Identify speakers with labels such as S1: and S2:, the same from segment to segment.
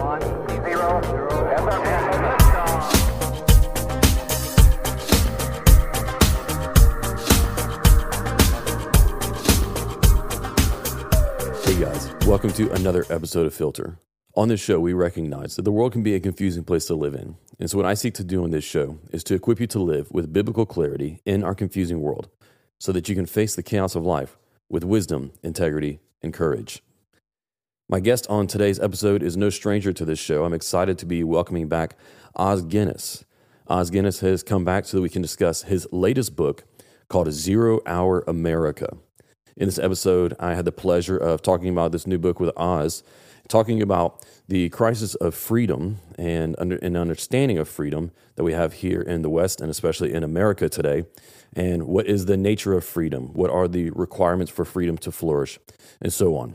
S1: Hey guys, welcome to another episode of Filter. On this show, we recognize that the world can be a confusing place to live in. And so, what I seek to do on this show is to equip you to live with biblical clarity in our confusing world so that you can face the chaos of life with wisdom, integrity, and courage. My guest on today's episode is no stranger to this show. I'm excited to be welcoming back Os Guinness. Os Guinness has come back so that we can discuss his latest book called Zero Hour America. In this episode, I had the pleasure of talking about this new book with Os, talking about the crisis of freedom and an understanding of freedom that we have here in the West and especially in America today. And what is the nature of freedom? What are the requirements for freedom to flourish? And so on.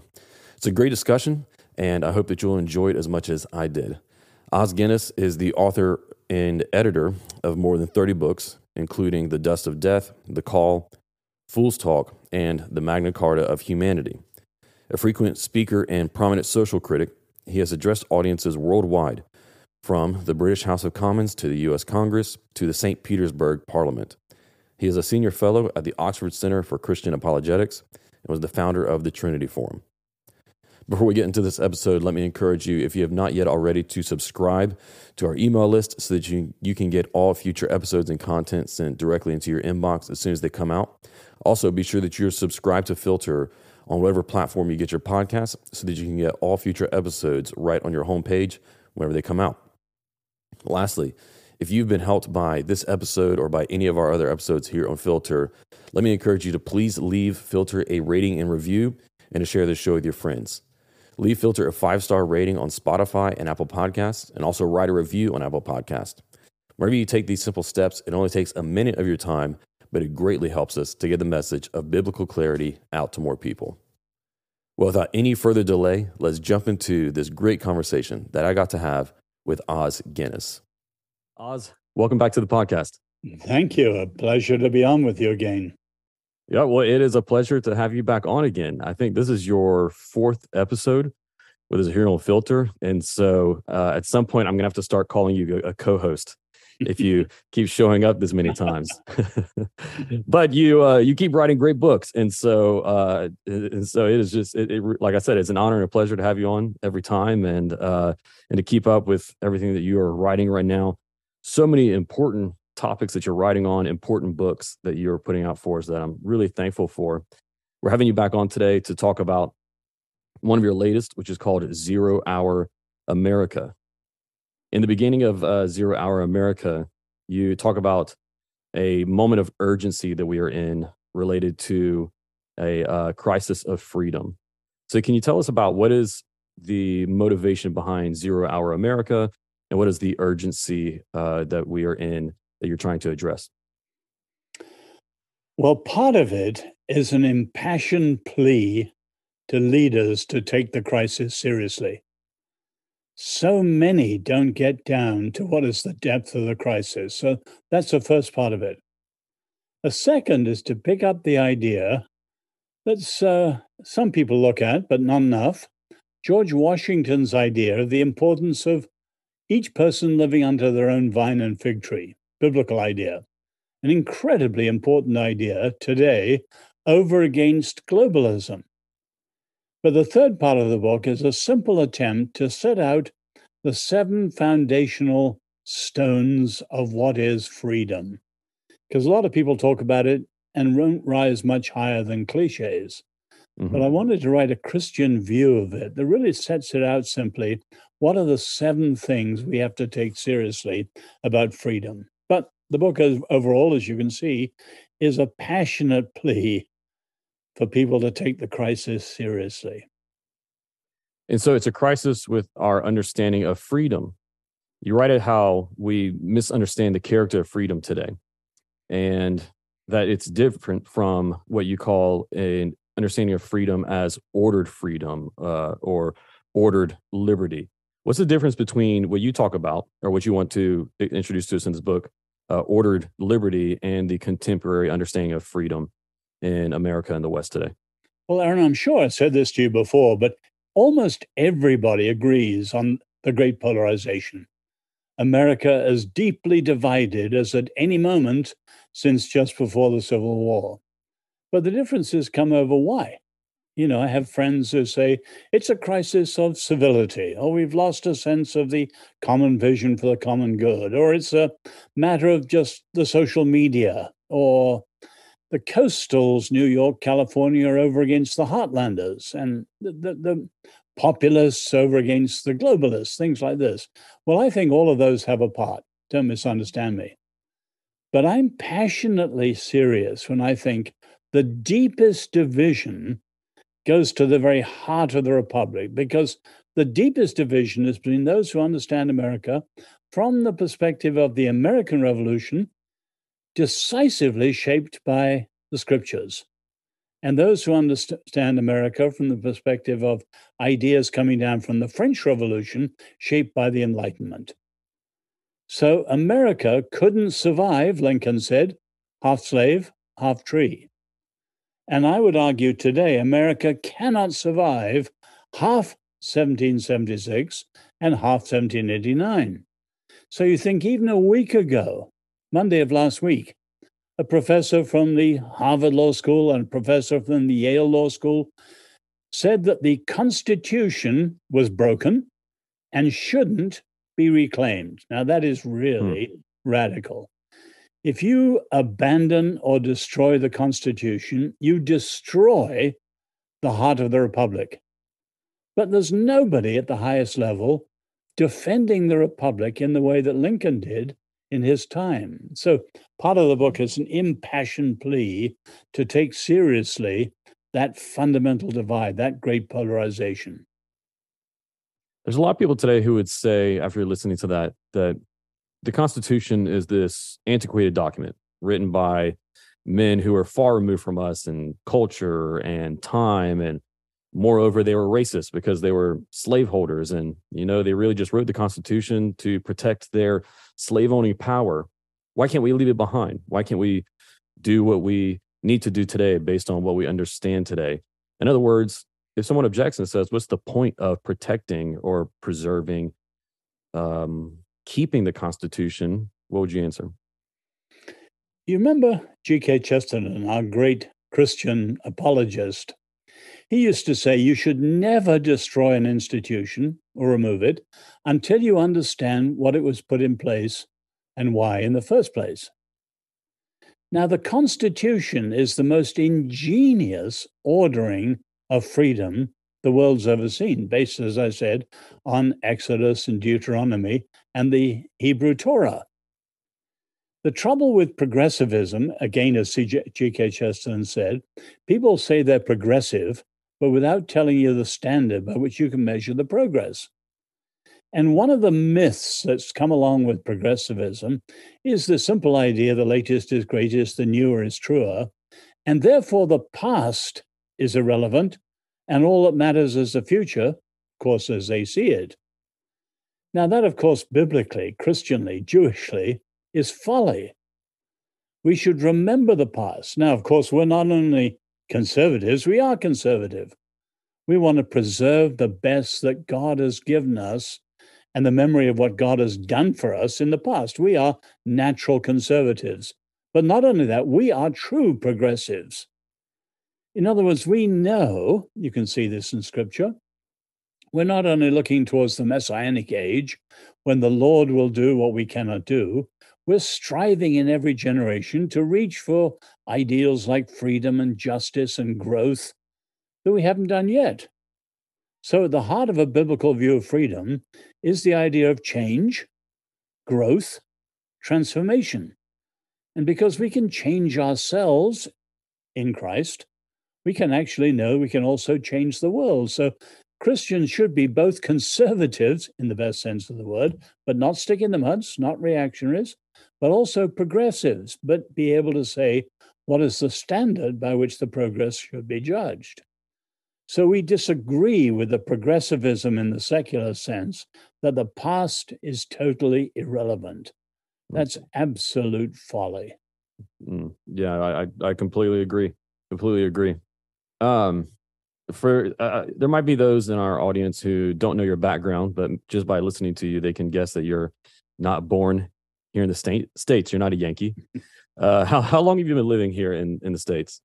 S1: It's a great discussion, and I hope that you'll enjoy it as much as I did. Os Guinness is the author and editor of more than 30 books, including The Dust of Death, The Call, Fool's Talk, and The Magna Carta of Humanity. A frequent speaker and prominent social critic, he has addressed audiences worldwide, from the British House of Commons to the U.S. Congress to the St. Petersburg Parliament. He is a senior fellow at the Oxford Center for Christian Apologetics and was the founder of the Trinity Forum. Before we get into this episode, let me encourage you, if you have not yet already, to subscribe to our email list so that you, you can get all future episodes and content sent directly into your inbox as soon as they come out. Also, be sure that you're subscribed to Filter on whatever platform you get your podcast so that you can get all future episodes right on your homepage whenever they come out. Lastly, if you've been helped by this episode or by any of our other episodes here on Filter, let me encourage you to please leave Filter a rating and review and to share this show with your friends. Leave Filter a five star rating on Spotify and Apple Podcasts, and also write a review on Apple Podcast. Whenever you take these simple steps, it only takes a minute of your time, but it greatly helps us to get the message of biblical clarity out to more people. Well, without any further delay, let's jump into this great conversation that I got to have with Os Guinness. Os, welcome back to the podcast.
S2: Thank you. A pleasure to be on with you again.
S1: Yeah, well, it is a pleasure to have you back on again. I think this is your fourth episode with us here on Filter. And so uh, at some point, I'm going to have to start calling you a, a co host if you keep showing up this many times. but you uh, you keep writing great books, and so uh, and so it is just it, it, like I said, it's an honor and a pleasure to have you on every time, and uh, and to keep up with everything that you are writing right now. So many important topics that you're writing on, important books that you're putting out for us that I'm really thankful for. We're having you back on today to talk about one of your latest, which is called Zero Hour America in the beginning of uh, Zero Hour America, you talk about a moment of urgency that we are in related to a uh, crisis of freedom. So, can you tell us about what is the motivation behind Zero Hour America and what is the urgency uh, that we are in that you're trying to address?
S2: Well, part of it is an impassioned plea to leaders to take the crisis seriously. So many don't get down to what is the depth of the crisis. So that's the first part of it. A second is to pick up the idea that uh, some people look at, but not enough. George Washington's idea of the importance of each person living under their own vine and fig tree, biblical idea, an incredibly important idea today over against globalism. But the third part of the book is a simple attempt to set out the seven foundational stones of what is freedom. Because a lot of people talk about it and won't rise much higher than cliches. Mm-hmm. But I wanted to write a Christian view of it that really sets it out simply. What are the seven things we have to take seriously about freedom? The book, overall, as you can see, is a passionate plea for people to take the crisis seriously.
S1: And so it's a crisis with our understanding of freedom. You write it how we misunderstand the character of freedom today, and that it's different from what you call an understanding of freedom as ordered freedom uh, or ordered liberty. What's the difference between what you talk about or what you want to introduce to us in this book, uh, ordered liberty, and the contemporary understanding of freedom in America and the West today?
S2: Well, Aaron, I'm sure I said this to you before, but almost everybody agrees on the great polarization. America as deeply divided as at any moment since just before the Civil War. But the differences come over why. You know, I have friends who say it's a crisis of civility, or we've lost a sense of the common vision for the common good, or it's a matter of just the social media, or the coastals, New York, California, are over against the heartlanders, and the, the, the populists over against the globalists, things like this. Well, I think all of those have a part. Don't misunderstand me. But I'm passionately serious when I think the deepest division goes to the very heart of the republic because the deepest division is between those who understand America from the perspective of the American Revolution, decisively shaped by the scriptures, and those who understand America from the perspective of ideas coming down from the French Revolution, shaped by the Enlightenment. So America couldn't survive, Lincoln said, half slave, half tree. And I would argue today, America cannot survive half 1776 and half 1789. So you think even a week ago, Monday of last week, a professor from the Harvard Law School and a professor from the Yale Law School said that the Constitution was broken and shouldn't be reclaimed. Now, that is really hmm. radical. If you abandon or destroy the Constitution, you destroy the heart of the Republic. But there's nobody at the highest level defending the Republic in the way that Lincoln did in his time. So part of the book is an impassioned plea to take seriously that fundamental divide, that great polarization.
S3: There's a lot of people today who would say, after listening to that, that the Constitution is this antiquated document written by men who are far removed from us in culture and time and moreover they were racist because they were slaveholders and you know they really just wrote the constitution to protect their slave owning power. Why can't we leave it behind? Why can't we do what we need to do today based on what we understand today? In other words if someone objects and says what's the point of protecting or preserving um, keeping the Constitution, what would you answer?
S2: You remember G.K. Chesterton, our great Christian apologist? He used to say you should never destroy an institution or remove it until you understand what it was put in place and why in the first place. Now, the Constitution is the most ingenious ordering of freedom the world's ever seen, based, as I said, on Exodus and Deuteronomy and the Hebrew Torah. The trouble with progressivism, again, as G.K. Chesterton said, people say they're progressive, but without telling you the standard by which you can measure the progress. And one of the myths that's come along with progressivism is the simple idea the latest is greatest, the newer is truer, and therefore the past is irrelevant and all that matters is the future, of course, as they see it. Now, that, of course, biblically, Christianly, Jewishly, is folly. We should remember the past. Now, of course, we're not only conservatives, we are conservative. We want to preserve the best that God has given us and the memory of what God has done for us in the past. We are natural conservatives. But not only that, we are true progressives. In other words, we know, you can see this in scripture, we're not only looking towards the messianic age when the Lord will do what we cannot do, we're striving in every generation to reach for ideals like freedom and justice and growth that we haven't done yet. So, at the heart of a biblical view of freedom is the idea of change, growth, transformation. And because we can change ourselves in Christ, we can actually know we can also change the world. So Christians should be both conservatives in the best sense of the word, but not stick in the muds, not reactionaries, but also progressives, but be able to say what is the standard by which the progress should be judged. So we disagree with the progressivism in the secular sense that the past is totally irrelevant. That's absolute folly.
S3: Mm, yeah, I, I completely agree. Completely agree. Um, for uh, there might be those in our audience who don't know your background, but just by listening to you, they can guess that you're not born here in the state states. You're not a Yankee. Uh, how how long have you been living here in in the states?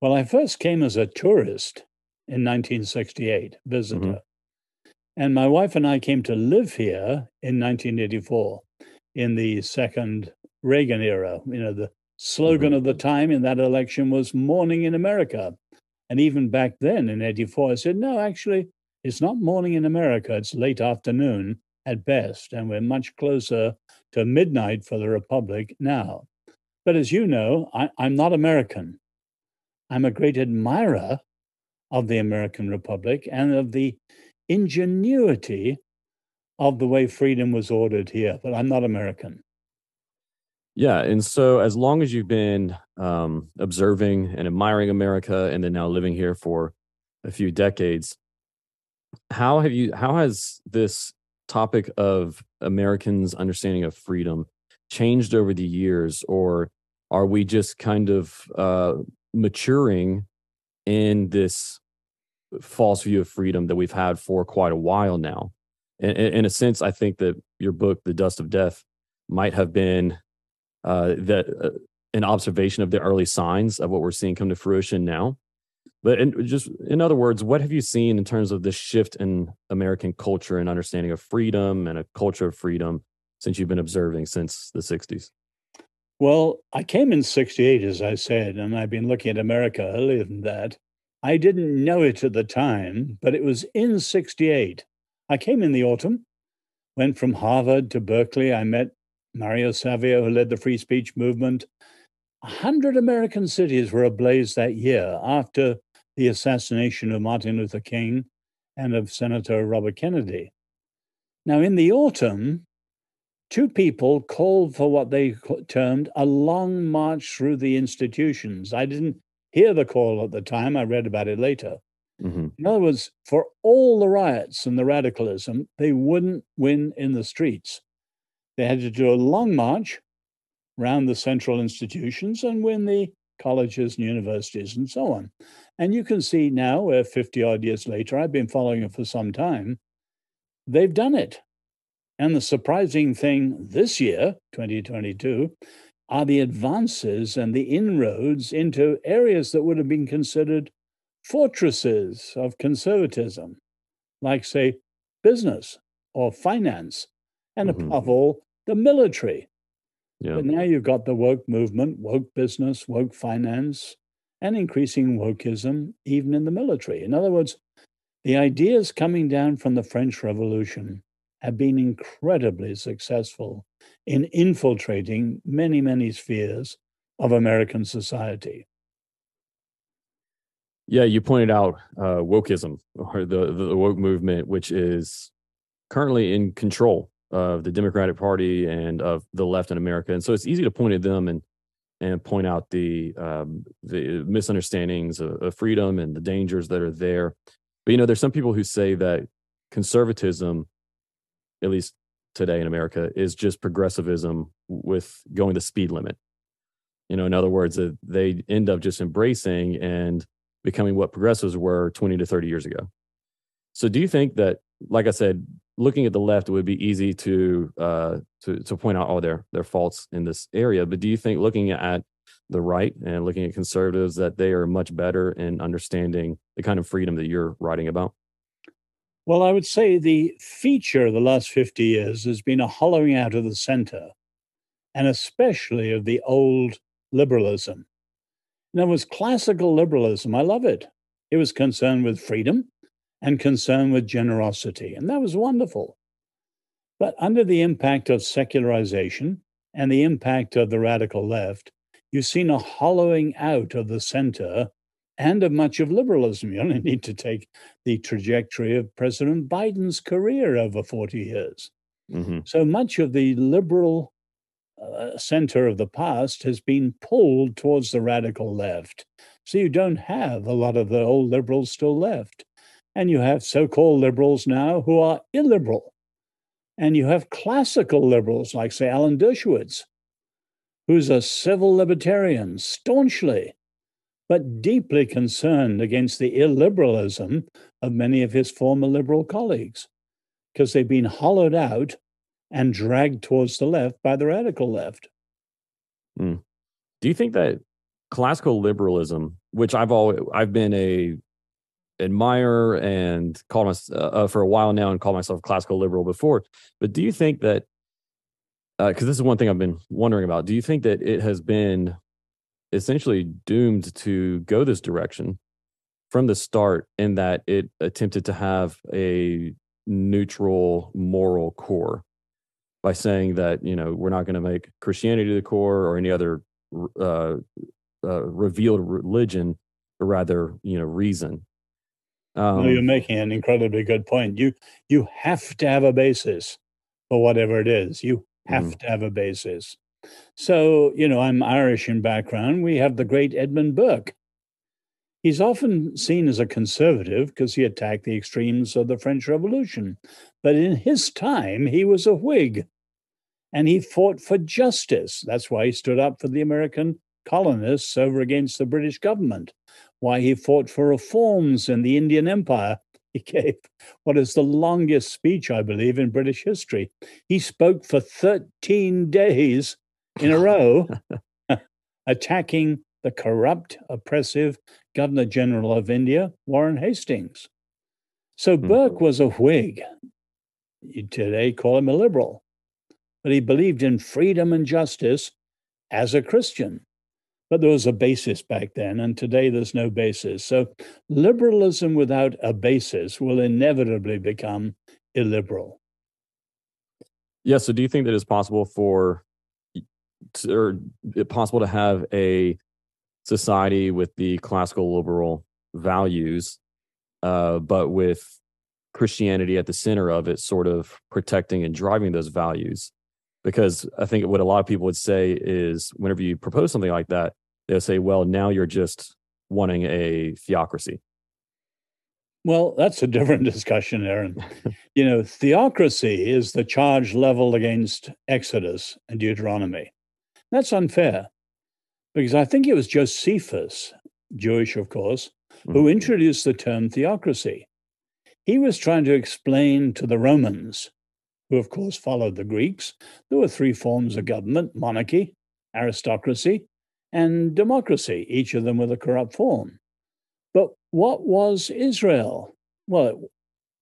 S2: Well, I first came as a tourist in 1968, visitor. And my wife and I came to live here in 1984 in the second Reagan era. You know, the slogan mm-hmm. of the time in that election was Morning in America. And even back then in 84, I said, no, actually, it's not morning in America, it's late afternoon at best. And we're much closer to midnight for the Republic now. But as you know, I, I'm not American. I'm a great admirer of the American Republic and of the ingenuity of the way freedom was ordered here, but I'm not American.
S3: Yeah, and so as long as you've been um, observing and admiring America, and then now living here for a few decades, how have you? How has this topic of Americans' understanding of freedom changed over the years, or are we just kind of uh, maturing in this false view of freedom that we've had for quite a while now? In, in a sense, I think that your book, "The Dust of Death," might have been uh, that uh, an observation of the early signs of what we're seeing come to fruition now. But in, just in other words, what have you seen in terms of this shift in American culture and understanding of freedom and a culture of freedom since you've been observing since the 60s?
S2: Well, I came in 68, as I said, and I've been looking at America earlier than that. I didn't know it at the time, but it was in 68. I came in the autumn, went from Harvard to Berkeley. I met Mario Savio, who led the free speech movement. A hundred American cities were ablaze that year after the assassination of Martin Luther King and of Senator Robert Kennedy. Now, in the autumn, two people called for what they termed a long march through the institutions. I didn't hear the call at the time, I read about it later.
S3: Mm-hmm.
S2: In other words, for all the riots and the radicalism, they wouldn't win in the streets. They had to do a long march around the central institutions and win the colleges and universities and so on. And you can see now, we're 50 odd years later, I've been following it for some time, they've done it. And the surprising thing this year, 2022, are the advances and the inroads into areas that would have been considered fortresses of conservatism, like, say, business or finance, and
S3: Mhm.
S2: above all, the military.
S3: Yeah.
S2: But now you've got the woke movement, woke business, woke finance, and increasing wokeism even in the military. In other words, the ideas coming down from the French Revolution have been incredibly successful in infiltrating many, many spheres of American society.
S3: Yeah, you pointed out uh, wokeism or the, the woke movement, which is currently in control of the Democratic Party and of the left in America. And so it's easy to point at them and and point out the um, the misunderstandings of, of freedom and the dangers that are there. But you know, there's some people who say that conservatism, at least today in America, is just progressivism with going the speed limit. You know, in other words, that they end up just embracing and becoming what progressives were 20 to 30 years ago. So do you think that, like I said, looking at the left, it would be easy to uh, to to point out all their their faults in this area. But do you think looking at the right and looking at conservatives that they are much better in understanding the kind of freedom that you're writing about?
S2: Well, I would say the feature of the last 50 years has been a hollowing out of the center, and especially of the old liberalism. And it was classical liberalism. I love it. It was concerned with freedom and concerned with generosity, and that was wonderful. But under the impact of secularization and the impact of the radical left, you've seen a hollowing out of the center and of much of liberalism. You only need to take the trajectory of President Biden's career over 40 years.
S3: hmm
S2: So much of the liberal uh, center of the past has been pulled towards the radical left. So you don't have a lot of the old liberals still left. And you have so called liberals now who are illiberal. And you have classical liberals like, say, Alan Dershowitz, who's a civil libertarian staunchly, but deeply concerned against the illiberalism of many of his former liberal colleagues because they've been hollowed out and dragged towards the left by the radical left. Hmm.
S3: Do you think that classical liberalism, which I've always I've been a admirer and called myself uh, uh, for a while now and called myself classical liberal before, but do you think that because this is one thing I've been wondering about, do you think that it has been essentially doomed to go this direction from the start in that it attempted to have a neutral moral core by saying that you know we're not going to make christianity the core or any other uh, uh, revealed religion Or rather you know reason um,
S2: no, you're making an incredibly good point. You you have to have a basis for whatever it is. You have
S3: Mhm.
S2: to have a basis. So, you know, I'm Irish in background. We have the great Edmund Burke. He's often seen as a conservative because he attacked the extremes of the French Revolution. But in his time, he was a Whig and he fought for justice. That's why he stood up for the American colonists over against the British government, why he fought for reforms in the Indian Empire. He gave what is the longest speech, I believe, in British history. He spoke for 13 days in a row, attacking the corrupt, oppressive Governor General of India, Warren Hastings. So
S3: Hmm.
S2: Burke was a Whig. You today call him a liberal, but he believed in freedom and justice as a Christian. But there was a basis back then, and today there's no basis. So liberalism without a basis will inevitably become illiberal.
S3: yeah so do you think that it's possible for or possible to have a society with the classical liberal values uh, but with christianity at the center of it sort of protecting and driving those values because i think what a lot of people would say is whenever you propose something like that they'll say well now you're just wanting a theocracy
S2: Well, that's a different discussion, Aaron. you know, theocracy is the charge leveled against Exodus and Deuteronomy. That's unfair because I think it was Josephus, Jewish, of course, who mm-hmm. introduced the term theocracy. He was trying to explain to the Romans, who of course followed the Greeks, there were three forms of government monarchy, aristocracy, and democracy, each of them with a corrupt form. But what was Israel? Well, it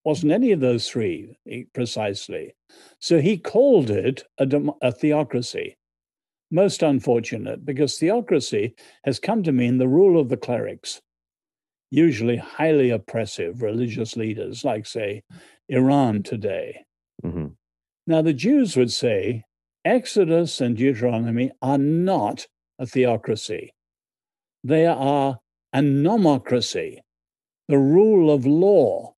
S2: wasn't any of those three eh, precisely. So he called it a, dem- a theocracy. Most unfortunate because theocracy has come to mean the rule of the clerics, usually highly oppressive religious leaders, like, say, Iran today.
S3: Mhm.
S2: Now, the Jews would say Exodus and Deuteronomy are not a theocracy, they are a nomocracy, the rule of law.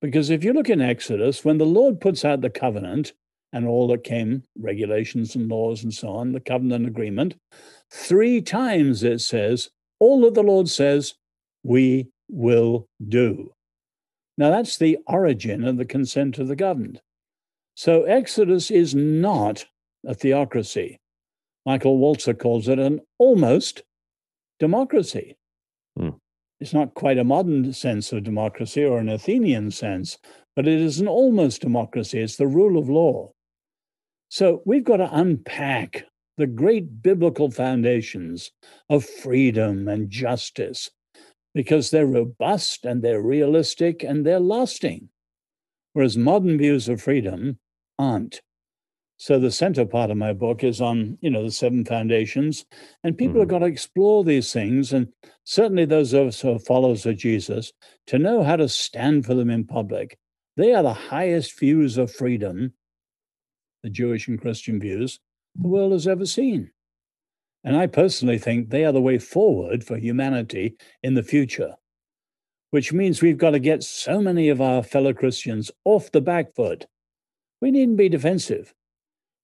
S2: Because if you look in Exodus, when the Lord puts out the covenant and all that came, regulations and laws and so on, the covenant agreement, three times it says, all that the Lord says, we will do. Now, that's the origin of the consent of the governed. So, Exodus is not a theocracy. Michael Walzer calls it an almost democracy.
S3: Hmm.
S2: It's not quite a modern sense of democracy or an Athenian sense, but it is an almost democracy. It's the rule of law. So we've got to unpack the great biblical foundations of freedom and justice because they're robust and they're realistic and they're lasting, whereas modern views of freedom aren't. So the center part of my book is on, you know, the seven foundations, and people have hmm. got to explore these things, and certainly those of us who are followers of Jesus, to know how to stand for them in public. They are the highest views of freedom, the Jewish and Christian views, the world has ever seen. And I personally think they are the way forward for humanity in the future, which means we've got to get so many of our fellow Christians off the back foot. We needn't be defensive.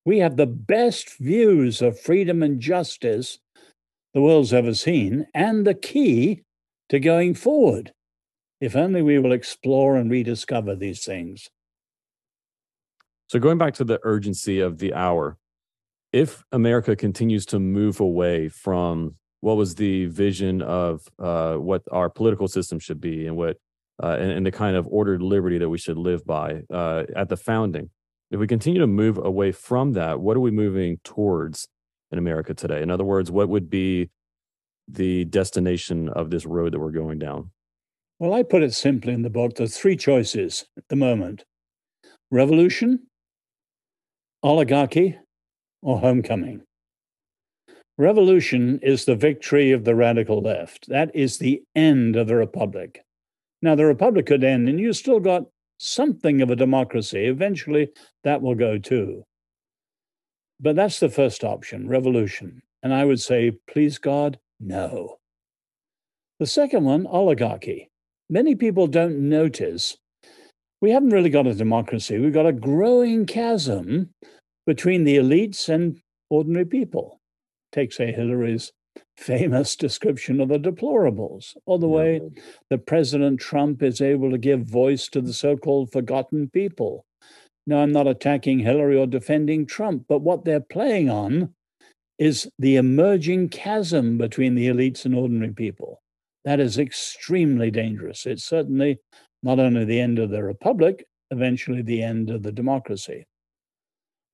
S2: We have the best views of freedom and justice the world's ever seen, and the key to going forward. If only we will explore and rediscover these things.
S3: So going back to the urgency of the hour, if America continues to move away from what was the vision of uh, what our political system should be and what uh, and, and, the kind of ordered liberty that we should live by uh, at the founding. If we continue to move away from that, what are we moving towards in America today? In other words, what would be the destination of this road that we're going down?
S2: Well, I put it simply in the book there's three choices at the moment revolution, oligarchy, or homecoming. Revolution is the victory of the radical left. That is the end of the republic. Now, the republic could end, and you still got something of a democracy. Eventually, that will go too. But that's the first option revolution. And I would say, please God, no. The second one, oligarchy. Many people don't notice we haven't really got a democracy. We've got a growing chasm between the elites and ordinary people. Take, say, Hillary's famous description of the deplorables, or the way that President Trump is able to give voice to the so called forgotten people. Now, I'm not attacking Hillary or defending Trump, but what they're playing on is the emerging chasm between the elites and ordinary people. That is extremely dangerous. It's certainly not only the end of the republic, eventually the end of the democracy.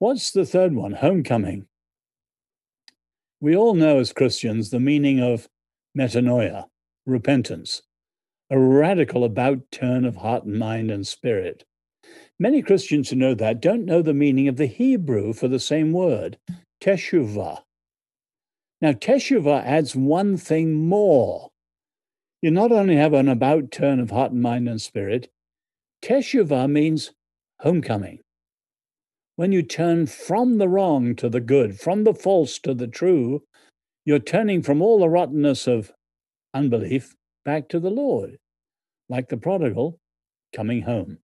S2: What's the third one? Homecoming. We all know as Christians the meaning of metanoia, repentance, a radical about turn of heart and mind and spirit. Many Christians who know that don't know the meaning of the Hebrew for the same word, teshuvah. Now, teshuvah adds one thing more. You not only have an about turn of heart and mind and spirit, teshuvah means homecoming when you turn from the wrong to the good, from the false to the true, you're turning from all the rottenness of unbelief back to the Lord, like the prodigal coming home.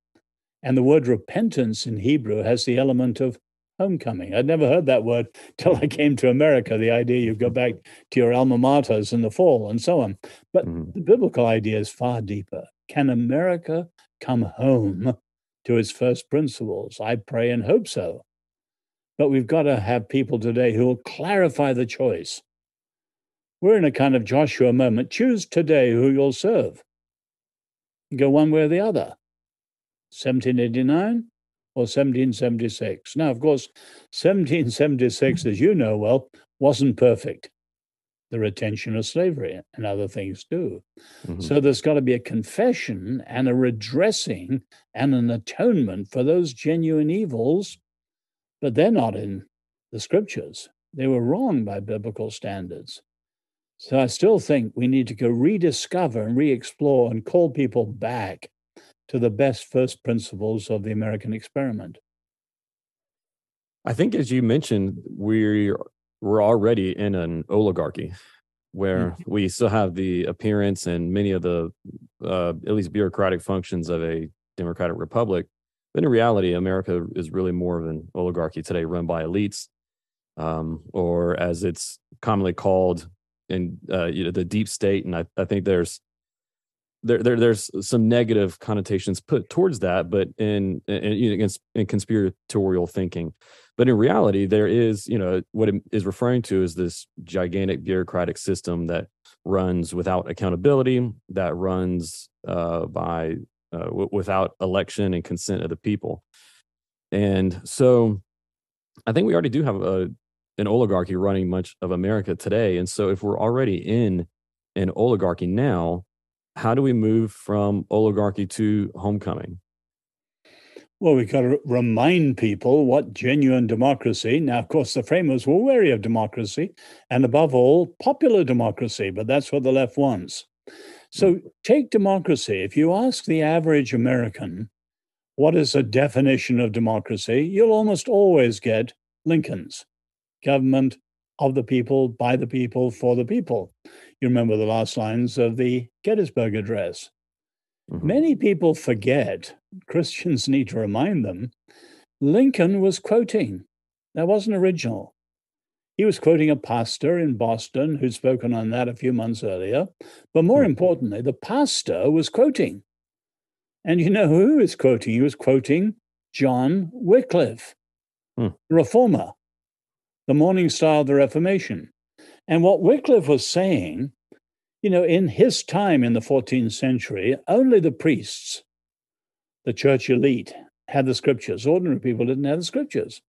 S2: And the word repentance in Hebrew has the element of homecoming. I'd never heard that word till I came to America. The idea you go back to your alma maters in the fall and so on. But mm-hmm. the biblical idea is far deeper. Can America come home to its first principles. I pray and hope so. But we've got to have people today who will clarify the choice. We're in a kind of Joshua moment. Choose today who you'll serve. Go one way or the other. 1789 or 1776. Now, of course, 1776, as you know well, wasn't perfect the retention of slavery and other things too. Mm-hmm. So there's got to be a confession and a redressing and an atonement for those genuine evils, but they're not in the scriptures. They were wrong by biblical standards. So I still think we need to go rediscover and re explore and call people back to the best first principles of the American experiment.
S3: I think, as you mentioned, we're we're already in an oligarchy where mm-hmm. we still have the appearance and many of the uh, at least bureaucratic functions of a democratic republic but in reality america is really more of an oligarchy today run by elites um, or as it's commonly called in uh, you know the deep state and i, I think there's there, there there's some negative connotations put towards that but in in, in, in conspiratorial thinking but in reality, there is, you know, what it is referring to is this gigantic bureaucratic system that runs without accountability, that runs uh, by uh, w- without election and consent of the people. And so, I think we already do have a an oligarchy running much of America today. And so, if we're already in an oligarchy now, how do we move from oligarchy to homecoming?
S2: Well, we've got to remind people what genuine democracy. Now, of course, the framers were wary of democracy and, above all, popular democracy, but that's what the left wants. So, hmm. take democracy. If you ask the average American, what is a definition of democracy, you'll almost always get Lincoln's government of the people, by the people, for the people. You remember the last lines of the Gettysburg Address. Mm-hmm. Many people forget, Christians need to remind them, Lincoln was quoting. That wasn't original. He was quoting a pastor in Boston who'd spoken on that a few months earlier. But more mm-hmm. importantly, the pastor was quoting. And you know who was quoting? He was quoting John Wycliffe, mm. reformer, the morning star of the Reformation. And what Wycliffe was saying, you know, in his time in the 14th century, only the priests, the church elite, had the scriptures. Ordinary people didn't have the scriptures.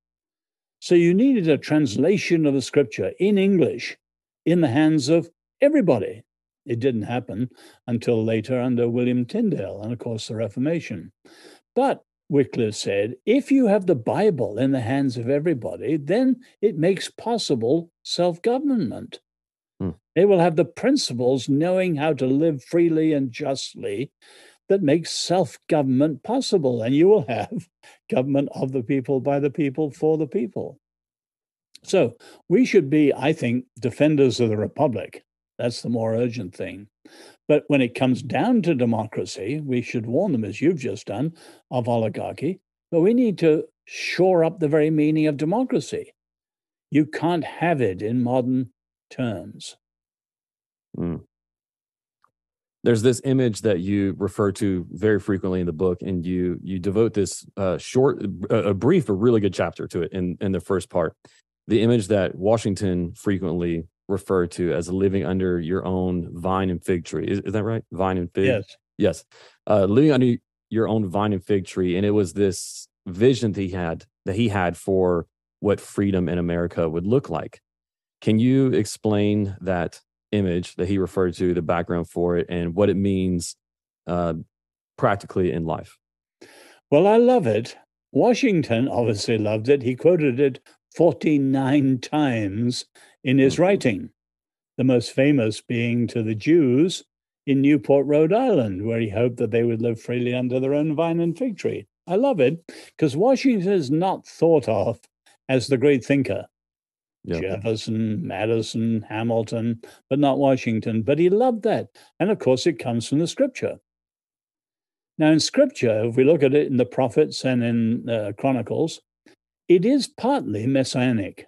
S2: So you needed a translation of the scripture in English in the hands of everybody. It didn't happen until later under William Tyndale and, of course, the Reformation. But Wycliffe said, if you have the Bible in the hands of everybody, then it makes possible self government.
S3: Hmm.
S2: They will have the principles knowing how to live freely and justly that makes self government possible. And you will have government of the people, by the people, for the people. So we should be, I think, defenders of the republic. That's the more urgent thing. But when it comes down to democracy, we should warn them, as you've just done, of oligarchy. But we need to shore up the very meaning of democracy. You can't have it in modern terms.
S3: Mm. There's this image that you refer to very frequently in the book, and you you devote this uh, short, a brief, but really good chapter to it in in the first part. The image that Washington frequently referred to as living under your own vine and fig tree. Is, is that right? Vine and fig.
S2: Yes.
S3: Yes. Uh, living under your own vine and fig tree, and it was this vision that he had that he had for what freedom in America would look like. Can you explain that image that he referred to, the background for it, and what it means uh, practically in life?
S2: Well, I love it. Washington obviously loved it. He quoted it 49 times in his
S3: Mm.
S2: writing, the most famous being to the Jews in Newport, Rhode Island, where he hoped that they would live freely under their own vine and fig tree. I love it because Washington is not thought of as the great thinker. Jefferson, Madison, Hamilton, but not Washington. But he loved that. And of course, it comes from the scripture. Now, in scripture, if we look at it in the prophets and in uh, Chronicles, it is partly messianic.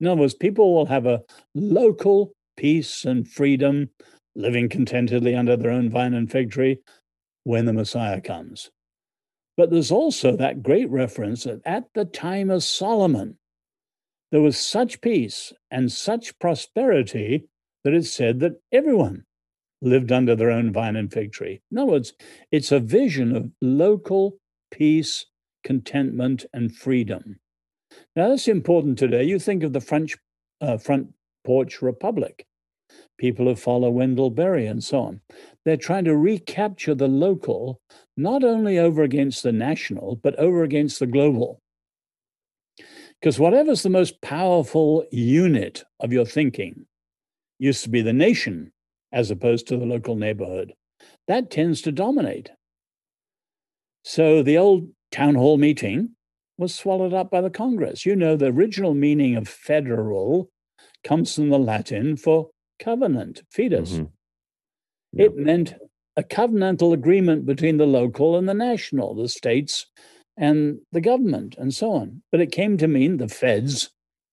S2: In other words, people will have a local peace and freedom, living contentedly under their own vine and fig tree when the Messiah comes. But there's also that great reference that at the time of Solomon, there was such peace and such prosperity that it's said that everyone lived under their own vine and fig tree. In other words, it's a vision of local peace, contentment, and freedom. Now, that's important today. You think of the French uh, front porch republic, people who follow Wendell Berry and so on. They're trying to recapture the local, not only over against the national, but over against the global. Because whatever's the most powerful unit of your thinking used to be the nation as opposed to the local neighborhood. That tends to dominate. So the old town hall meeting was swallowed up by the Congress. You know, the original meaning of federal comes from the Latin for covenant, fides.
S3: Mhm.
S2: It meant a covenantal agreement between the local and the national, the states and the government, and so on. But it came to mean the feds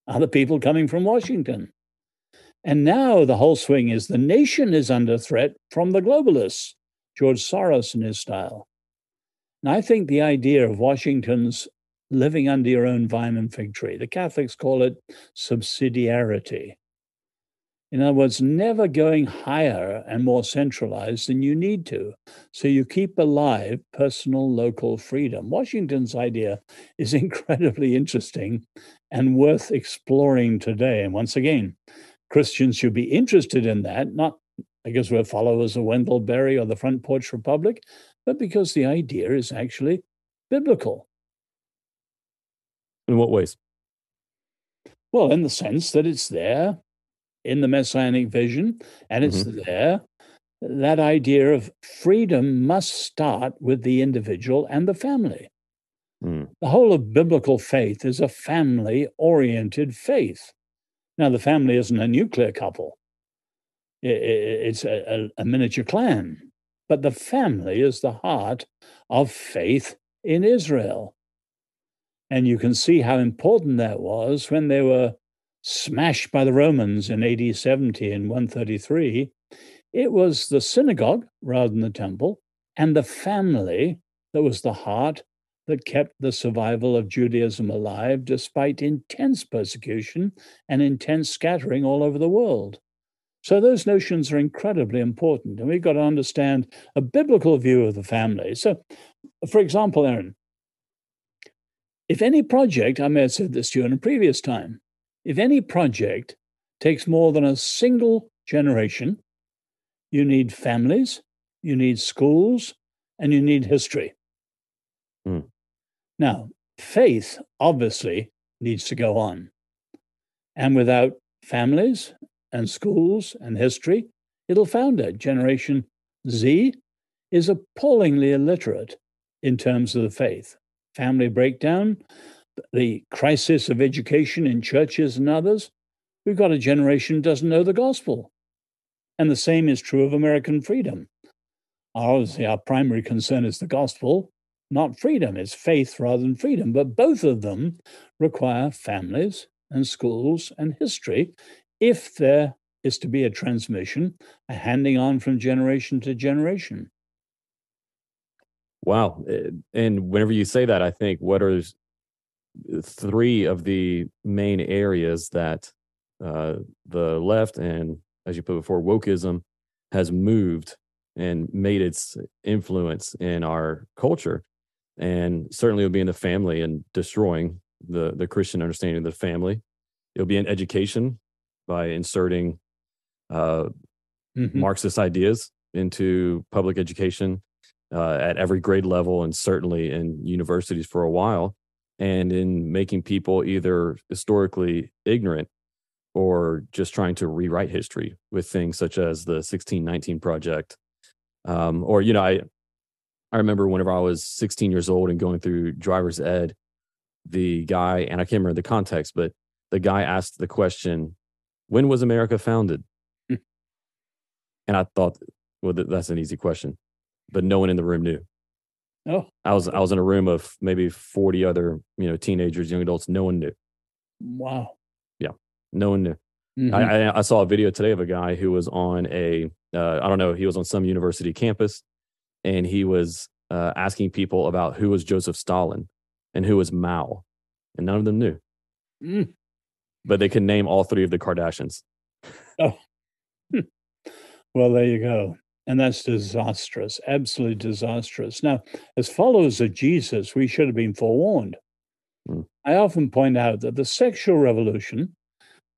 S2: are the people coming from Washington. And now the whole swing is the nation is under threat from the globalists, George Soros and his style. And I think the idea of Washington's living under your own vine and fig tree, the Catholics call it subsidiarity. In other words, never going higher and more centralized than you need to. So you keep alive personal local freedom. Washington's idea is incredibly interesting and worth exploring today. And once again, Christians should be interested in that, not because we're followers of Wendell Berry or the Front Porch Republic, but because the idea is actually biblical.
S3: In what ways?
S2: Well, in the sense that it's there in the messianic vision, and it's there. That idea of freedom must start with the individual and the family.
S3: Mm.
S2: The whole of biblical faith is a family oriented faith. Now, the family isn't a nuclear couple, it's a, a- a miniature clan, but the family is the heart of faith in Israel. And you can see how important that was when they were smashed by the Romans in AD 70 and 133. It was the synagogue rather than the temple and the family that was the heart that kept the survival of Judaism alive despite intense persecution and intense scattering all over the world. So, those notions are incredibly important, and we've got to understand a biblical view of the family. So, for example, Aaron, if any project, I may have said this to you in a previous time, if any project takes more than a single generation, you need families, you need schools, and you need history.
S3: Mm.
S2: Now, faith obviously needs to go on. And without families and schools and history, it'll founder. Generation Z is appallingly illiterate in terms of the faith. Family breakdown, the crisis of education in churches and others. We've got a generation who doesn't know the gospel. And the same is true of American freedom. Obviously, our primary concern is the gospel, not freedom. It's faith rather than freedom. But both of them require families and schools and history if there is to be a transmission, a handing on from generation to generation.
S3: Wow. Eh, and whenever you say that, I think what are three of the main areas that uh, the left and, as you put before, wokeism has moved and made its influence in our culture. And certainly it'll be in the family and destroying the, the Christian understanding of the family. It'll be in education by inserting uh,
S2: Mhm.
S3: Marxist ideas into public education uh, at every grade level and certainly in universities for a while, and in making people either historically ignorant or just trying to rewrite history with things such as the 1619 project. Um, or, you know, I, I remember whenever I was 16 years old and going through driver's ed, the guy, and I can't remember the context, but the guy asked the question, when was America founded?
S2: Hmm.
S3: and I thought, well, that's an easy question, but no one in the room knew.
S2: Oh,
S3: I was I was in a room of maybe 40 other, you know, teenagers, young adults. No one knew.
S2: wow.
S3: Yeah, no one knew.
S2: Mhm.
S3: I, I I saw a video today of a guy who was on a uh, I don't know he was on some university campus, and he was uh, asking people about who was Joseph Stalin and who was Mao, and none of them knew,
S2: Mm.
S3: but they could name all three of the Kardashians. Oh.
S2: Well, there you go. And that's disastrous, absolutely disastrous. Now, as followers of Jesus, we should have been forewarned.
S3: Hmm.
S2: I often point out that the sexual revolution,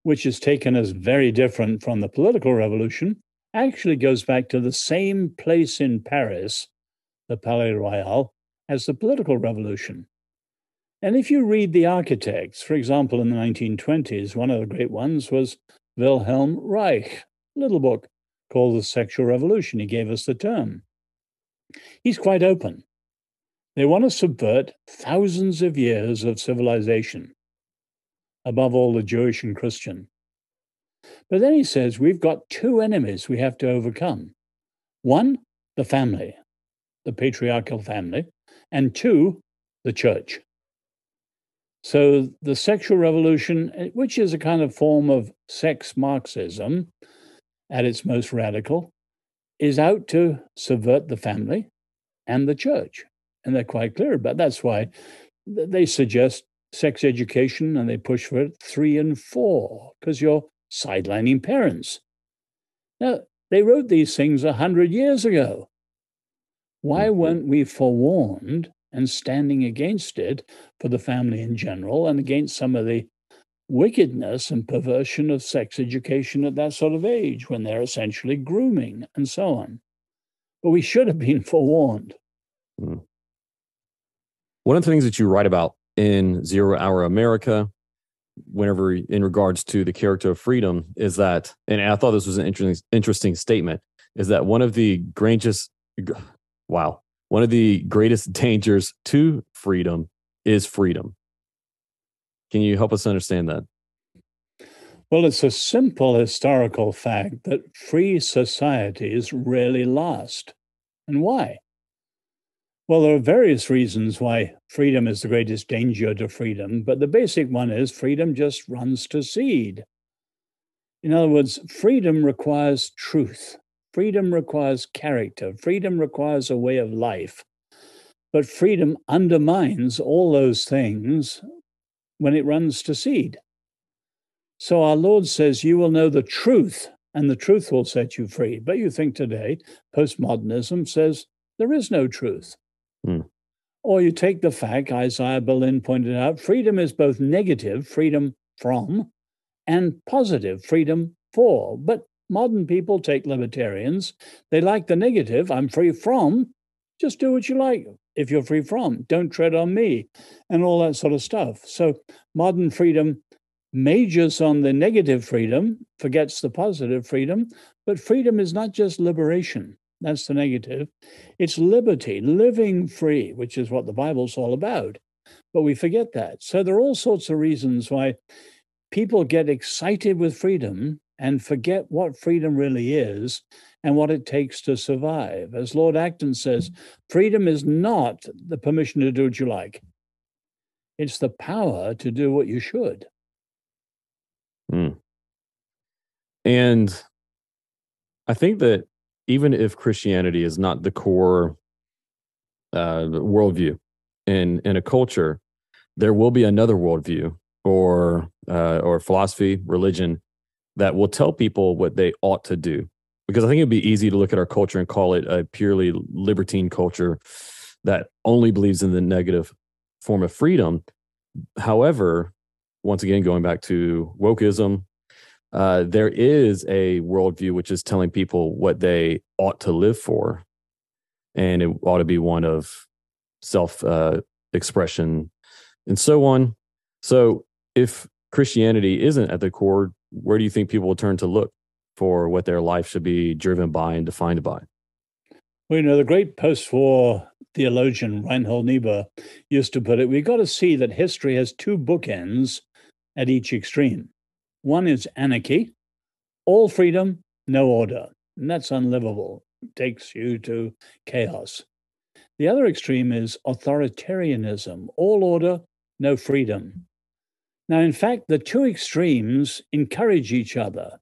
S2: which is taken as very different from the political revolution, actually goes back to the same place in Paris, the Palais Royal, as the political revolution. And if you read the architects, for example, in the 1920s, one of the great ones was Wilhelm Reich, little book called The Sexual Revolution. He gave us the term. He's quite open. They want to subvert thousands of years of civilization, above all the Jewish and Christian. But then he says we've got two enemies we have to overcome one, the family, the patriarchal family, and two, the church. So the sexual revolution, eh, which is a kind of form of sex Marxism at its most radical, is out to subvert the family and the church. And they're quite clear about That's why they suggest sex education and they push for it three and four, because you're sidelining parents. Now, they wrote these things a hundred years ago. Why
S3: Mhm.
S2: weren't we forewarned and standing against it for the family in general and against some of the wickedness and perversion of sex education at that sort of age when they're essentially grooming and so on? But we should have been forewarned. Hmm.
S3: One of the things that you write about in Zero Hour America, whenever in regards to the character of freedom, is that, and I thought this was an interesting, interesting statement, is that one of the greatest, wow, one of the greatest dangers to freedom is freedom. Can you help us understand that?
S2: Well, it's a simple historical fact that free societies rarely last. And why? Well, there are various reasons why freedom is the greatest danger to freedom, but the basic one is freedom just runs to seed. In other words, freedom requires truth, freedom requires character, freedom requires a way of life. But freedom undermines all those things when it runs to seed. So our Lord says, You will know the truth, and the truth will set you free. But you think today, postmodernism says there is no truth.
S3: Hmm.
S2: Or you take the fact, Isaiah Berlin pointed out, freedom is both negative, freedom from, and positive, freedom for. But modern people take libertarians, they like the negative, I'm free from, just do what you like if you're free from, don't tread on me, and all that sort of stuff. So modern freedom majors on the negative freedom, forgets the positive freedom, but freedom is not just liberation. That's the negative. It's liberty, living free, which is what the Bible's all about. But we forget that. So there are all sorts of reasons why people get excited with freedom and forget what freedom really is and what it takes to survive. As Lord Acton says, freedom is not the permission to do what you like, it's the power to do what you should.
S3: Mm. And I think that even if Christianity is not the core uh, worldview in in a culture, there will be another worldview or uh, or philosophy, religion that will tell people what they ought to do. Because I think it'd be easy to look at our culture and call it a purely libertine culture that only believes in the negative form of freedom. However, once again, going back to wokeism, uh, there is a worldview which is telling people what they ought to live for. And it ought to be one of self uh, expression and so on. So, if Christianity isn't at the core, where do you think people will turn to look for what their life should be driven by and defined by?
S2: Well, you know, the great post war theologian Reinhold Niebuhr used to put it we've got to see that history has two bookends at each extreme. One is anarchy, all freedom, no order. And that's unlivable, it takes you to chaos. The other extreme is authoritarianism, all order, no freedom. Now, in fact, the two extremes encourage each other.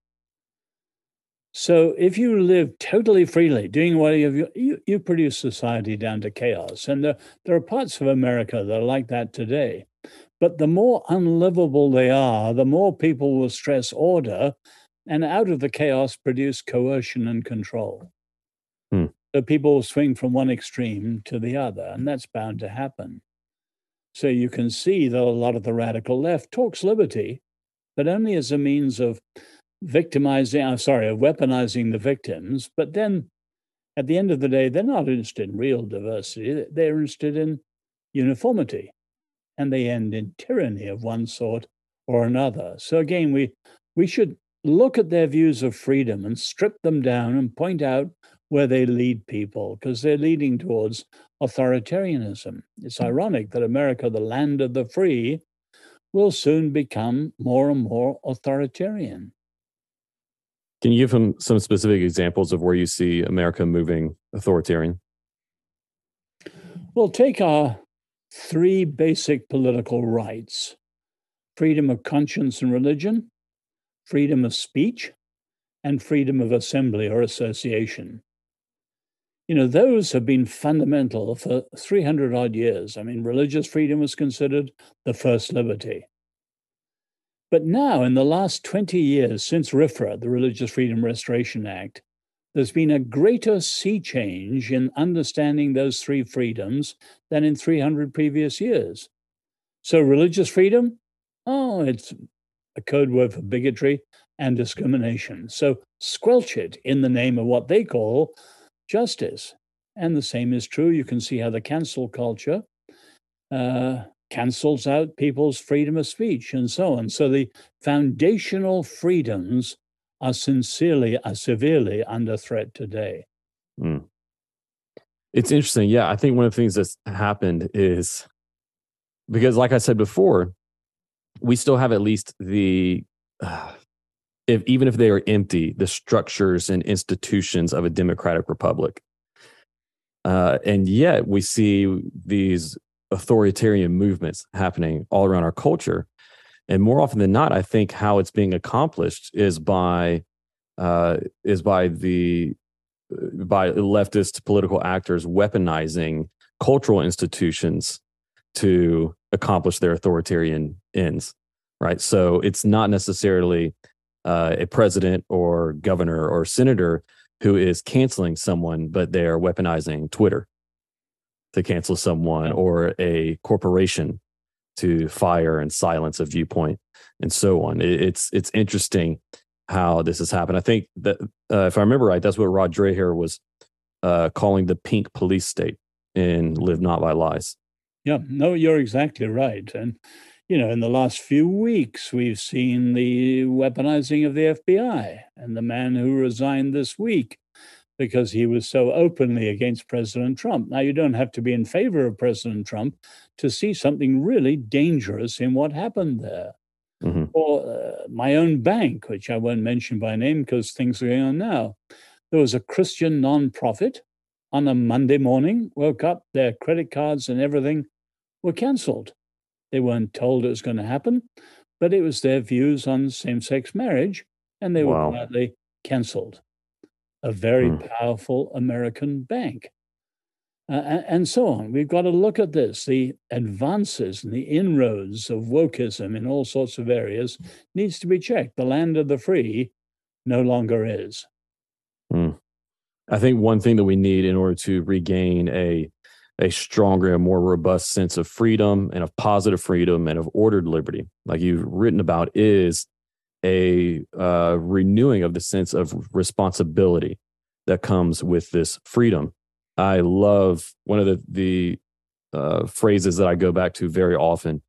S2: So if you live totally freely, doing whatever you, you, you produce society down to chaos. And there, there are parts of America that are like that today. But the more unlivable they are, the more people will stress order and out of the chaos produce coercion and control.
S3: Hmm.
S2: So people will swing from one extreme to the other, and that's bound to happen. So you can see that a lot of the radical left talks liberty, but only as a means of victimizing, I'm sorry, of weaponizing the victims. But then at the end of the day, they're not interested in real diversity, they're interested in uniformity and they end in tyranny of one sort or another. So again, we we should look at their views of freedom and strip them down and point out where they lead people because they're leading towards authoritarianism. It's hmm. ironic that America, the land of the free, will soon become more and more authoritarian.
S3: Can you give them some specific examples of where you see America moving authoritarian?
S2: Well, take our three basic political rights freedom of conscience and religion, freedom of speech, and freedom of assembly or association. You know, those have been fundamental for 300 odd years. I mean, religious freedom was considered the first liberty. But now, in the last 20 years since RFRA, the Religious Freedom Restoration Act, there's been a greater sea change in understanding those three freedoms than in 300 previous years. So, religious freedom, oh, it's a code word for bigotry and discrimination. So, squelch it in the name of what they call justice. And the same is true. You can see how the cancel culture uh, cancels out people's freedom of speech and so on. So, the foundational freedoms are sincerely, are severely under threat today.
S3: Mm. It's interesting. Yeah, I think one of the things that's happened is because, like I said before, we still have at least the, uh, if even if they are empty, the structures and institutions of a democratic republic. Uh, and yet we see these authoritarian movements happening all around our culture and more often than not i think how it's being accomplished is by uh, is by the by leftist political actors weaponizing cultural institutions to accomplish their authoritarian ends, right? So it's not necessarily uh, a president or governor or senator who is canceling someone, but they're weaponizing Twitter to cancel someone or a corporation to fire and silence a viewpoint and so on. It, it's it's interesting how this has happened. I think that uh, if I remember right, that's what Rod Dreher was uh, calling the pink police state in "Live Not by Lies."
S2: Yeah, no, you're exactly right. And you know, in the last few weeks, we've seen the weaponizing of the FBI and the man who resigned this week because he was so openly against President Trump. Now, you don't have to be in favor of President Trump to see something really dangerous in what happened there. Mm-hmm. Or uh, my own bank, which I won't mention by name because things are going on now. There was a Christian nonprofit on a Monday morning, woke up, their credit cards and everything were canceled. They weren't told it was going to happen, but it was their views on same sex marriage, and they wow. were quietly canceled a very mm. powerful American bank. Uh, and so on. We've got to look at this. The advances and the inroads of wokeism in all sorts of areas needs to be checked. The land of the free no longer is.
S3: Mm. I think one thing that we need in order to regain a a stronger and more robust sense of freedom and of positive freedom and of ordered liberty, like you've written about, is a uh, renewing of the sense of responsibility that comes with this freedom. I love one of the the uh, phrases that I go back to very often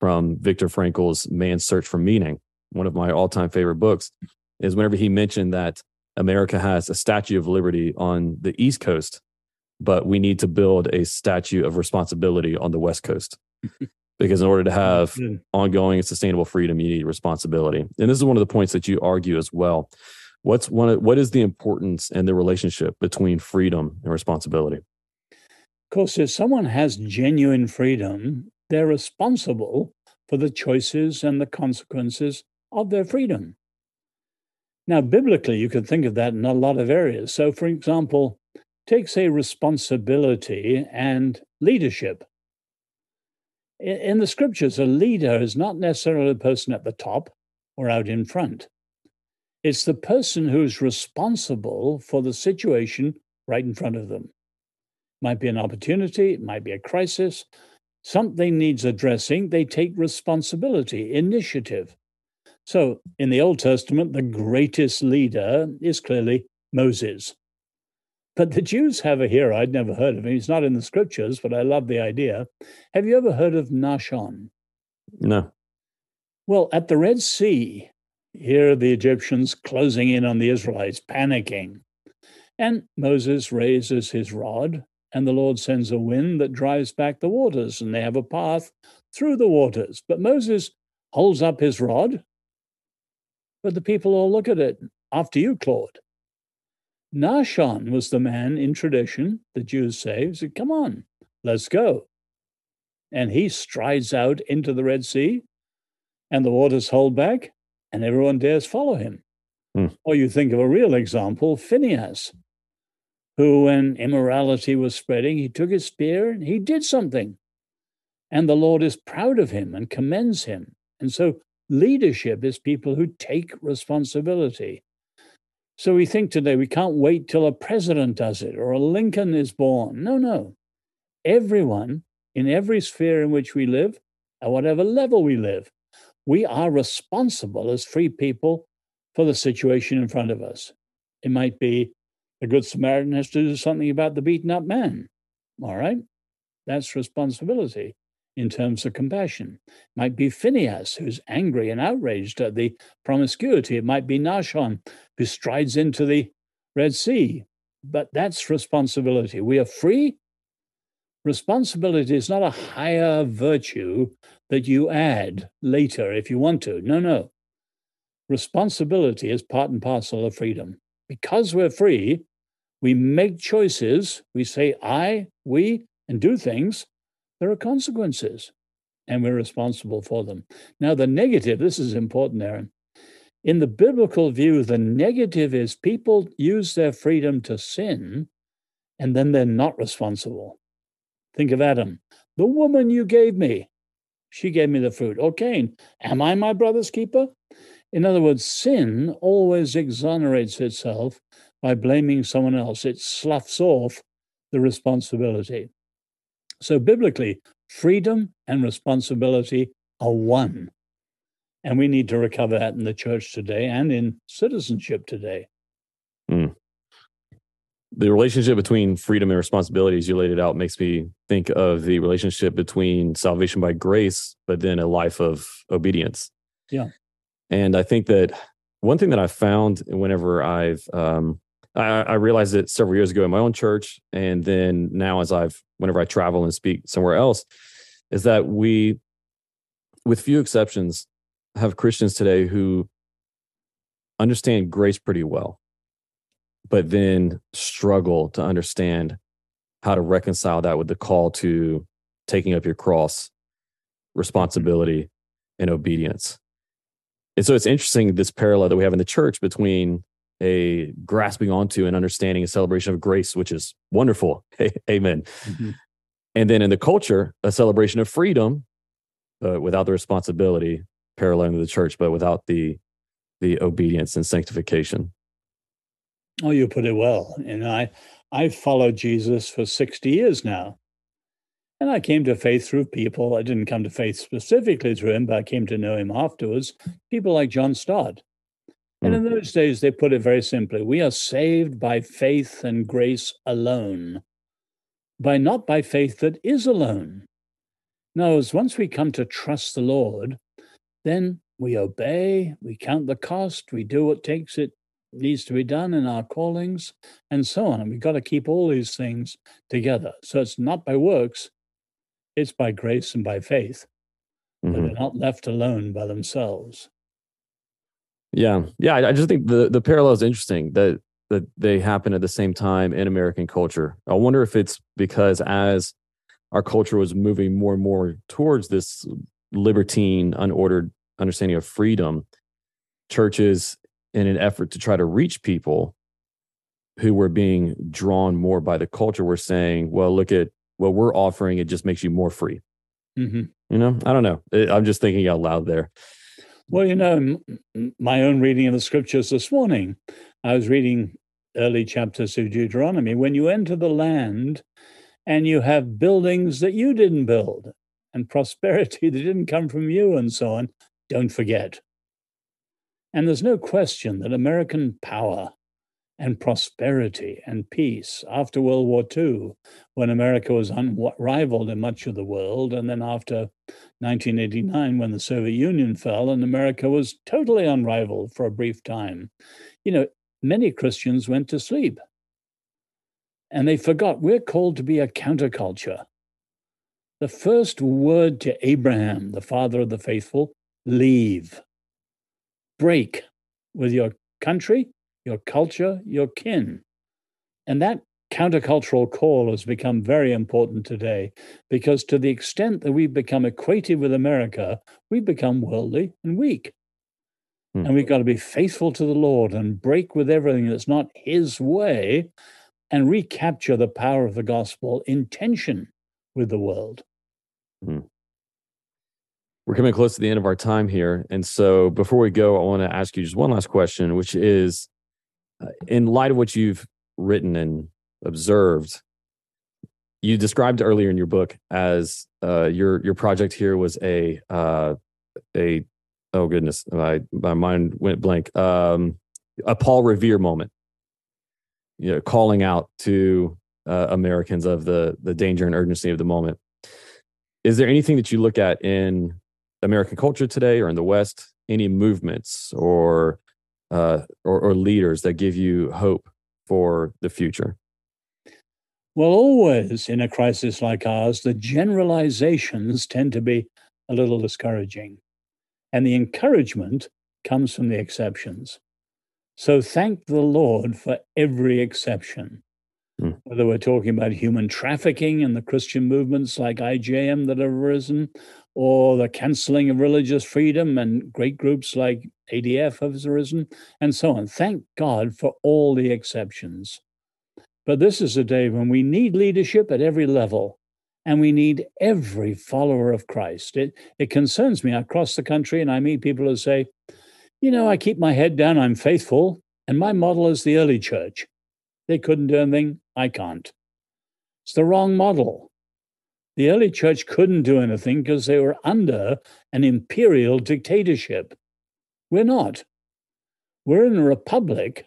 S3: from Viktor Frankl's Man's Search for Meaning, one of my all time favorite books, is whenever he mentioned that America has a Statue of Liberty on the East Coast, but we need to build a statue of responsibility on the West Coast. because in order to have ongoing and sustainable freedom you need responsibility. And this is one of the points that you argue as well. What's one of, what is the importance and the relationship between freedom and responsibility?
S2: Of course if someone has genuine freedom they're responsible for the choices and the consequences of their freedom. Now biblically you could think of that in a lot of areas. So for example take a responsibility and leadership in the scriptures, a leader is not necessarily the person at the top or out in front. It's the person who's responsible for the situation right in front of them. Might be an opportunity, it might be a crisis, something needs addressing. They take responsibility, initiative. So in the Old Testament, the greatest leader is clearly Moses. But the Jews have a hero. I'd never heard of him. He's not in the scriptures, but I love the idea. Have you ever heard of Nahshon?
S3: No.
S2: Well, at the Red Sea, here are the Egyptians closing in on the Israelites, panicking. And Moses raises his rod, and the Lord sends a wind that drives back the waters, and they have a path through the waters. But Moses holds up his rod, but the people all look at it. After you, Claude. Nahshon was the man in tradition, the Jews say, said, Come on, let's go. And he strides out into the Red Sea, and the waters hold back, and everyone dares follow him. Hmm. Or you think of a real example, Phineas, who, when immorality was spreading, he took his spear and he did something. And the Lord is proud of him and commends him. And so leadership is people who take responsibility. So we think today we can't wait till a president does it or a Lincoln is born. No, no. Everyone in every sphere in which we live, at whatever level we live, we are responsible as free people for the situation in front of us. It might be the Good Samaritan has to do something about the beaten up man. All right. That's responsibility in terms of compassion. It might be Phineas, who's angry and outraged at the promiscuity. It might be Nahshon, who strides into the Red Sea. But that's responsibility. We are free. Responsibility is not a higher virtue that you add later if you want to. No, no. Responsibility is part and parcel of freedom. Because we're free, we make choices. We say I, we, and do things there are consequences, and we're responsible for them. Now, the negative, this is important, Aaron. In the biblical view, the negative is people use their freedom to sin, and then they're not responsible. Think of Adam. The woman you gave me, she gave me the fruit. Or oh, Cain, am I my brother's keeper? In other words, sin always exonerates itself by blaming someone else. It sloughs off the responsibility. So, biblically, freedom and responsibility are one. And we need to recover that in the church today and in citizenship today.
S3: Mm. The relationship between freedom and responsibility, as you laid it out makes me think of the relationship between salvation by grace, but then a life of obedience.
S2: Yeah.
S3: And I think that one thing that I found whenever I've um, I, I realized it several years ago in my own church, and then now as I've whenever I travel and speak somewhere else, is that we, with few exceptions, have Christians today who understand grace pretty well, but then struggle to understand how to reconcile that with the call to taking up your cross, responsibility, and obedience. And so it's interesting this parallel that we have in the church between a grasping onto and understanding a celebration of grace, which is wonderful. Amen. Mm-hmm. And then in the culture, a celebration of freedom, uh, without the responsibility paralleling to the church, but without the the obedience and sanctification.
S2: Oh, you put it well. And I I've followed Jesus for 60 years now. And I came to faith through people. I didn't come to faith specifically through him, but I came to know him afterwards. People like John Stott, and in hmm. those days, they put it very simply we are saved by faith and grace alone, by not by faith that is alone. Now, as once we come to trust the Lord, then we obey, we count the cost, we do what takes it needs to be done in our callings, and so on. And we've got to keep all these things together. So it's not by works, it's by grace and by faith. Mm-hmm. But they're not left alone by themselves.
S3: Yeah, yeah. I just think the the parallel is interesting that that they happen at the same time in American culture. I wonder if it's because as our culture was moving more and more towards this libertine, unordered understanding of freedom, churches, in an effort to try to reach people who were being drawn more by the culture, were saying, "Well, look at what we're offering; it just makes you more free." Mm-hmm. You know, I don't know. I'm just thinking out loud there.
S2: Well, you know, my own reading of the scriptures this morning, I was reading early chapters of Deuteronomy. When you enter the land and you have buildings that you didn't build and prosperity that didn't come from you and so on, don't forget. And there's no question that American power and prosperity and peace after World War II, when America was unrivaled in much of the world, and then after 1989, when the Soviet Union fell and America was totally unrivaled for a brief time, you know, many Christians went to sleep. And they forgot we're called to be a counterculture. The first word to Abraham, the father of the faithful, leave, break with your country your culture, your kin. And that countercultural call has become very important today because, to the extent that we've become equated with America, we've become worldly and weak. Hmm. And we've got to be faithful to the Lord and break with everything that's not His way and recapture the power of the gospel in tension with the world. Hmm.
S3: We're coming close to the end of our time here. And so before we go, I want to ask you just one last question, which is uh, in light of what you've written and observed, you described earlier in your book as uh, your your project here was a uh, a oh goodness my my mind went blank um, a Paul Revere moment, you know, calling out to uh, Americans of the the danger and urgency of the moment. Is there anything that you look at in American culture today or in the West? Any movements or uh, or, or leaders that give you hope for the future?
S2: Well, always in a crisis like ours, the generalizations tend to be a little discouraging. And the encouragement comes from the exceptions. So thank the Lord for every exception. Hmm. Whether we're talking about human trafficking and the Christian movements like IJM that have arisen, or the canceling of religious freedom and great groups like ADF have arisen, and so on. Thank God for all the exceptions. But this is a day when we need leadership at every level, And we need every follower of Christ. It, it concerns me. I cross the country and I meet people who say, you know, I keep my head down, I'm faithful, and my model is the early church. They couldn't do anything, I can't. It's the wrong model. The early church couldn't do anything because they were under an imperial dictatorship. We're not. We're in a republic,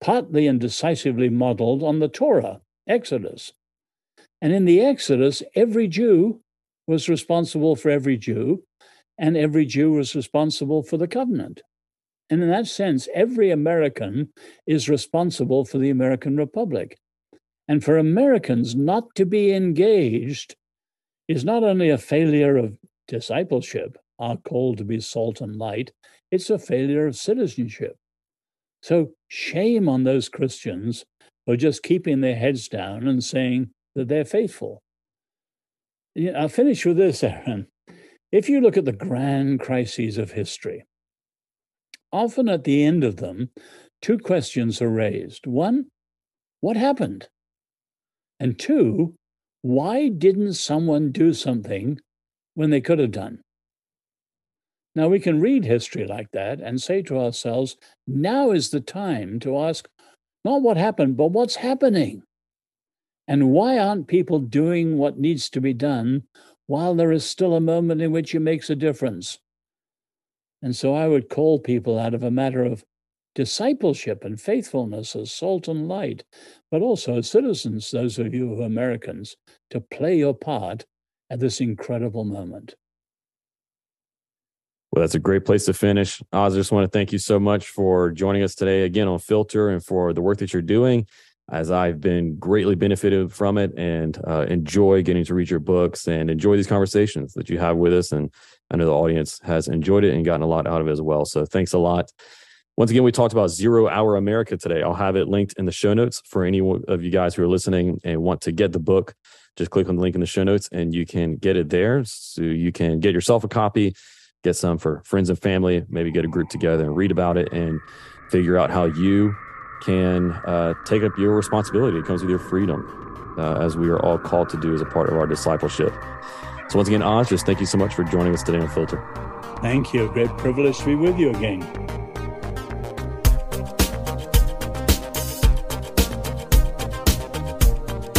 S2: partly and decisively modeled on the Torah, Exodus. And in the Exodus, every Jew was responsible for every Jew, and every Jew was responsible for the covenant. And in that sense, every American is responsible for the American Republic. And for Americans not to be engaged is not only a failure of discipleship, our call to be salt and light, it's a failure of citizenship. So, shame on those Christians for just keeping their heads down and saying that they're faithful. I'll finish with this, Aaron. If you look at the grand crises of history, often at the end of them, two questions are raised. One, what happened? And two, why didn't someone do something when they could have done? Now, we can read history like that and say to ourselves, now is the time to ask not what happened, but what's happening? And why aren't people doing what needs to be done while there is still a moment in which it makes a difference? And so I would call people out of a matter of discipleship and faithfulness as salt and light, but also as citizens, those of you who are Americans, to play your part at this incredible moment.
S3: Well, that's a great place to finish. Os, I just want to thank you so much for joining us today again on Filter and for the work that you're doing, as I've been greatly benefited from it and uh, enjoy getting to read your books and enjoy these conversations that you have with us. And I know the audience has enjoyed it and gotten a lot out of it as well. So thanks a lot. Once again, we talked about Zero Hour America today. I'll have it linked in the show notes for any of you guys who are listening and want to get the book. Just click on the link in the show notes and you can get it there. So you can get yourself a copy, get some for friends and family, maybe get a group together and read about it and figure out how you can uh, take up your responsibility. It comes with your freedom, uh, as we are all called to do as a part of our discipleship. So, once again, Os, just thank you so much for joining us today on Filter.
S2: Thank you. Great privilege to be with you again.